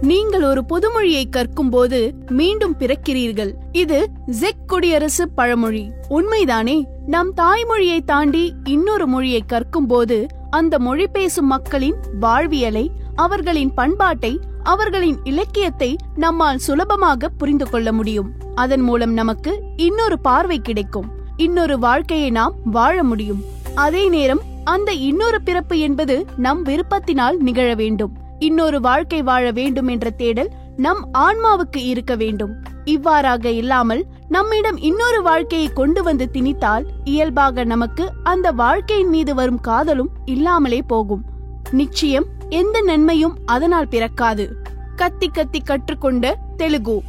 நீங்கள் ஒரு பொதுமொழியை கற்கும் போது மீண்டும் பிறக்கிறீர்கள். இது ஜெக் குடியரசு பழமொழி. உண்மைதானே? நம் தாய்மொழியை தாண்டி இன்னொரு மொழியை கற்கும் போது அந்த மொழி பேசும் மக்களின் வாழ்வியலை அவர்களின் பண்பாட்டை அவர்களின் இலக்கியத்தை நம்மால் சுலபமாக புரிந்து கொள்ள முடியும். அதன் மூலம் நமக்கு இன்னொரு பார்வை கிடைக்கும். இன்னொரு வாழ்க்கையை நாம் வாழ முடியும். அதே நேரம் அந்த இன்னொரு பிறப்பு என்பது நம் விருப்பத்தினால் நிகழ வேண்டும். இன்னொரு வாழ்க்கை வாழ வேண்டும் என்ற தேடல் நம் ஆன்மாவுக்கு இருக்க வேண்டும். இவ்வாறாக இல்லாமல் நம்மிடம் இன்னொரு வாழ்க்கையை கொண்டு வந்து திணித்தால் இயல்பாக நமக்கு அந்த வாழ்க்கையின் மீது வரும் காதலும் இல்லாமலே போகும். நிச்சயம் எந்த நன்மையும் அதனால் பிறக்காது. கத்தி கத்தி கற்றுக்கொண்ட தெலுகு.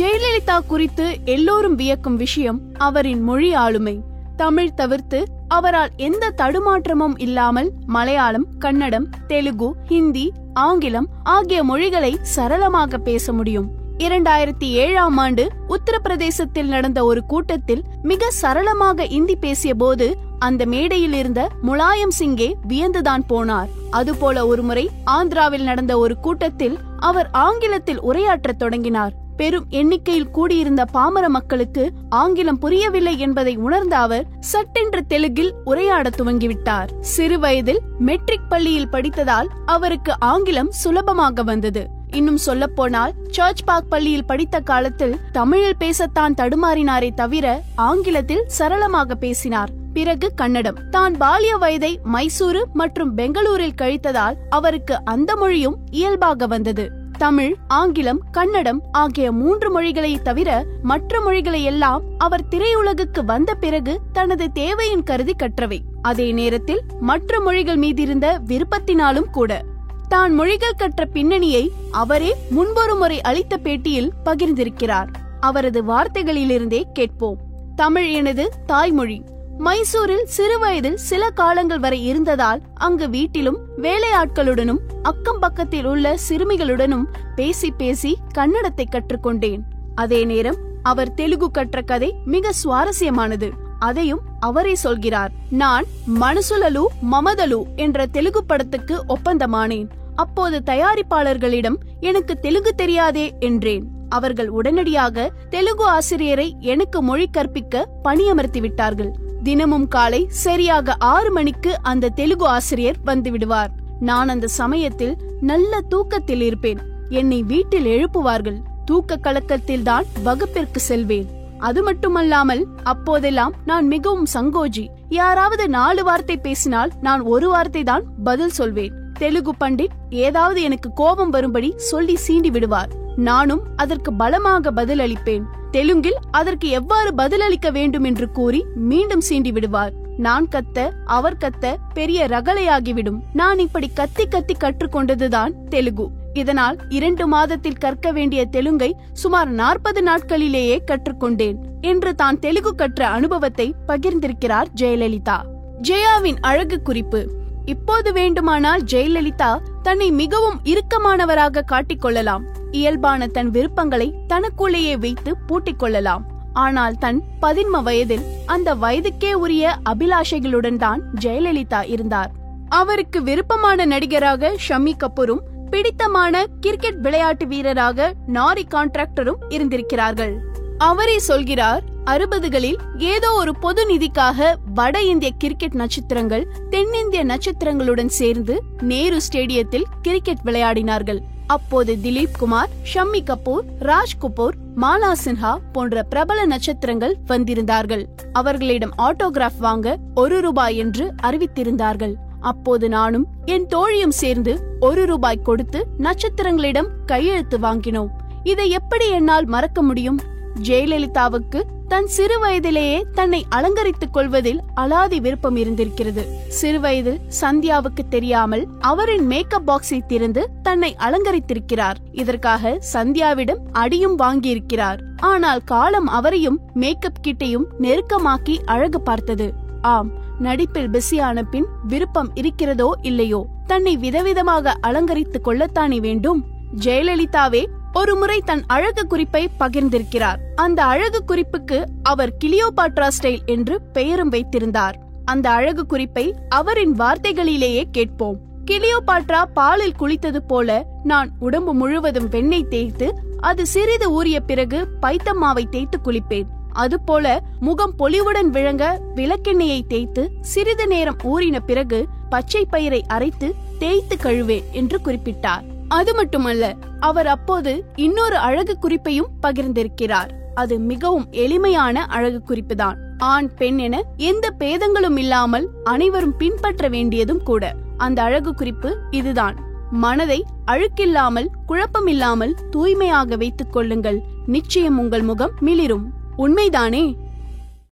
ஜெயலலிதா குறித்து எல்லோரும் வியக்கும் விஷயம் அவரின் மொழி ஆளுமை. தமிழ் தவிர்த்து அவரால் எந்த தடுமாற்றமும் இல்லாமல் மலையாளம் கன்னடம் தெலுங்கு ஹிந்தி ஆங்கிலம் ஆகிய மொழிகளை சரளமாக பேச முடியும். இரண்டாயிரத்தி ஏழாம் ஆண்டு உத்தரப்பிரதேசத்தில் நடந்த ஒரு கூட்டத்தில் மிக சரளமாக இந்தி பேசிய போது அந்த மேடையில் இருந்த முலாயம் சிங்கே வியந்துதான் போனார். அதுபோல ஒருமுறை ஆந்திராவில் நடந்த ஒரு கூட்டத்தில் அவர் ஆங்கிலத்தில் உரையாற்றத் தொடங்கினார். பெரும் எண்ணிக்கையில் கூடியிருந்த பாமர மக்களுக்கு ஆங்கிலம் புரியவில்லை என்பதை உணர்ந்த அவர் சட்டென்று தெலுங்கில் உரையாட துவங்கிவிட்டார். சிறு வயதில் மெட்ரிக் பள்ளியில் படித்ததால் அவருக்கு ஆங்கிலம் சுலபமாக வந்தது. இன்னும் சொல்ல போனால் சர்ச் பார்க் பள்ளியில் படித்த காலத்தில் தமிழில் பேசத்தான் தடுமாறினாரே தவிர ஆங்கிலத்தில் சரளமாக பேசினார். பிறகு கன்னடம். தான் பாலிய வயதை மைசூரு மற்றும் பெங்களூரில் கழித்ததால் அவருக்கு அந்த மொழியும் இயல்பாக வந்தது. தமிழ் ஆங்கிலம் கன்னடம் ஆகிய மூன்று மொழிகளை தவிர மற்ற மொழிகளை எல்லாம் அவர் திரையுலகுக்கு வந்த பிறகு தனது தேவையின் கருதி கற்றவை. அதே நேரத்தில் மற்ற மொழிகள் மீதிருந்த விருப்பத்தினாலும் கூட. தான் மொழிகள் கற்ற பின்னணியை அவரே முன்பொரு முறை அளித்த பேட்டியில் பகிர்ந்திருக்கிறார். அவரது வார்த்தைகளிலிருந்தே கேட்போம். தமிழ் எனது தாய்மொழி. மைசூரில் சிறுவயதில் சில காலங்கள் வரை இருந்ததால் அங்கு வீட்டிலும் வேலையாட்களுடனும் அக்கம் பக்கத்தில் உள்ள சிறுமிகளுடனும் பேசி பேசி கன்னடத்தை கற்றுக்கொண்டேன். அதே நேரம் அவர் தெலுங்கு கற்ற கதை மிக சுவாரஸ்யமானது. அதையும் அவரே சொல்கிறார். நான் மனசுலலு மமதலு என்ற தெலுங்கு படத்துக்கு ஒப்பந்தமானேன். அப்போது தயாரிப்பாளர்களிடம் எனக்கு தெலுங்கு தெரியாதே என்றேன். அவர்கள் உடனடியாக தெலுங்கு ஆசிரியரை எனக்கு மொழி கற்பிக்க பணியமர்த்தி விட்டார்கள். தினமும் காலை சரியாக ஆறு மணிக்கு அந்த தெலுங்கு ஆசிரியர் வந்துவிடுவார். நான் அந்த சமயத்தில் நல்ல தூக்கத்தில் இருப்பேன். என்னை வீட்டில் எழுப்புவார்கள். தூக்க கலக்கத்தில் தான் வகுப்பிற்கு செல்வேன். அது மட்டுமல்லாமல் அப்போதெல்லாம் நான் மிகவும் சங்கோஜி. யாராவது நாலு வார்த்தை பேசினால் நான் ஒரு வார்த்தை தான் பதில் சொல்வேன். தெலுங்கு பண்டிட் ஏதாவது எனக்கு கோபம் வரும்படி சொல்லி சீண்டி விடுவார். நானும் அதற்கு பலமாக பதில் அளிப்பேன் தெலுங்கில் அதற்கு எவ்வாறு பதிலளிக்க வேண்டும் என்று கூறி மீண்டும் சீண்டி விடுவார். நான் கத்த அவர் கத்த பெரிய ரகலையாகிவிடும். நான் இப்படி கத்தி கத்தி கற்றுக்கொண்டதுதான் தெலுங்கு. இதனால் இரண்டு மாதத்தில் கற்க வேண்டிய தெலுங்கை சுமார் நாற்பது நாட்களிலேயே கற்றுக்கொண்டேன் என்று தான் தெலுங்கு கற்ற அனுபவத்தை பகிர்ந்திருக்கிறார் ஜெயலலிதா. ஜெயாவின் அழகு குறிப்பு. இப்போது வேண்டுமானால் ஜெயலலிதா தன்னை மிகவும் இறுக்கமானவராக காட்டிக்கொள்ளலாம் இயல்பான தன் விருப்பங்களை தனக்குள்ளேயே வைத்து பூட்டிக் கொள்ளலாம். ஆனால் தன் பதின்ம வயதில் அந்த வயதுக்கே உரிய அபிலாஷைகளுடன் தான் ஜெயலலிதா இருந்தார். அவருக்கு விருப்பமான நடிகராக ஷமி கபூரும் பிடித்தமான கிரிக்கெட் விளையாட்டு வீரராக நாரி கான்ட்ராக்டரும் இருந்திருக்கிறார்கள். அவரே சொல்கிறார் அறுபதுகளில் ஏதோ ஒரு பொது நிதிக்காக வட இந்திய கிரிக்கெட் நட்சத்திரங்கள் தென்னிந்திய நட்சத்திரங்களுடன் சேர்ந்து நேரு ஸ்டேடியத்தில் கிரிக்கெட் விளையாடினார்கள். அப்போது திலீப் குமார் ஷம்மி கபூர் ராஜ் கபூர் மாலா சின்ஹா போன்ற பிரபல நட்சத்திரங்கள் வந்திருந்தார்கள். அவர்களிடம் ஆட்டோகிராஃப் வாங்க ஒரு ரூபாய் என்று அறிவித்திருந்தார்கள். அப்போது நானும் என் தோழியும் சேர்ந்து ஒரு ரூபாய் கொடுத்து நட்சத்திரங்களிடம் கையெழுத்து வாங்கினோம். இதை எப்படி என்னால் மறக்க முடியும்? ஜெயலலிதாவுக்கு தன் சிறு வயதிலேயே தன்னை அலங்கரித்துக் கொள்வதில் அலாதி விருப்பம் இருந்திருக்கிறது. சிறுவயதில் சந்தியாவுக்கு தெரியாமல் அவரின் மேக்கப் பாக்ஸை திறந்து தன்னை அலங்கரித்திருக்கிறார். இதற்காக சந்தியாவிடம் அடியும் வாங்கியிருக்கிறார். ஆனால் காலம் அவரையும் மேக்கப் கிட்டையும் நெருக்கமாக்கி அழகு பார்த்தது. ஆம் நடிப்பில் பிஸியான பின் விருப்பம் இருக்கிறதோ இல்லையோ? தன்னை விதவிதமாக அலங்கரித்துக் கொள்ளத்தானே வேண்டும்? ஜெயலலிதாவே ஒருமுறை தன் அழகு குறிப்பை பகிர்ந்திருக்கிறார். அந்த அழகு குறிப்புக்கு அவர் கிளியோபாட்ரா ஸ்டைல் என்று பெயரும் வைத்திருந்தார். அந்த அழகு குறிப்பை அவரின் வார்த்தைகளிலேயே கேட்போம். கிளியோபாட்ரா பாலில் குளித்தது போல நான் உடம்பு முழுவதும் வெண்ணெய் தேய்த்து அது சிறிது ஊறிய பிறகு பைத்தம்மாவை தேய்த்து குளிப்பேன். அதுபோல முகம் பொலிவுடன் விளங்க விளக்கெண்ணெயை தேய்த்து சிறிது நேரம் ஊறின பிறகு பச்சை பயிரை அரைத்து தேய்த்து கழுவேன் என்று குறிப்பிட்டார். அது மட்டுமல்ல அவர் அப்போது இன்னொரு அழகு குறிப்பையும் பகிர்ந்திருக்கிறார். அது மிகவும் எளிமையான அழகு குறிப்பு தான் ஆண் பெண் என எந்த பேதங்களும் இல்லாமல் அனைவரும் பின்பற்ற வேண்டியதும் கூட. அந்த அழகு குறிப்பு இதுதான். மனதை அழுக்கில்லாமல் குழப்பமில்லாமல் தூய்மையாக வைத்துக் கொள்ளுங்கள். நிச்சயம் உங்கள் முகம் மிளிரும். உண்மைதானே?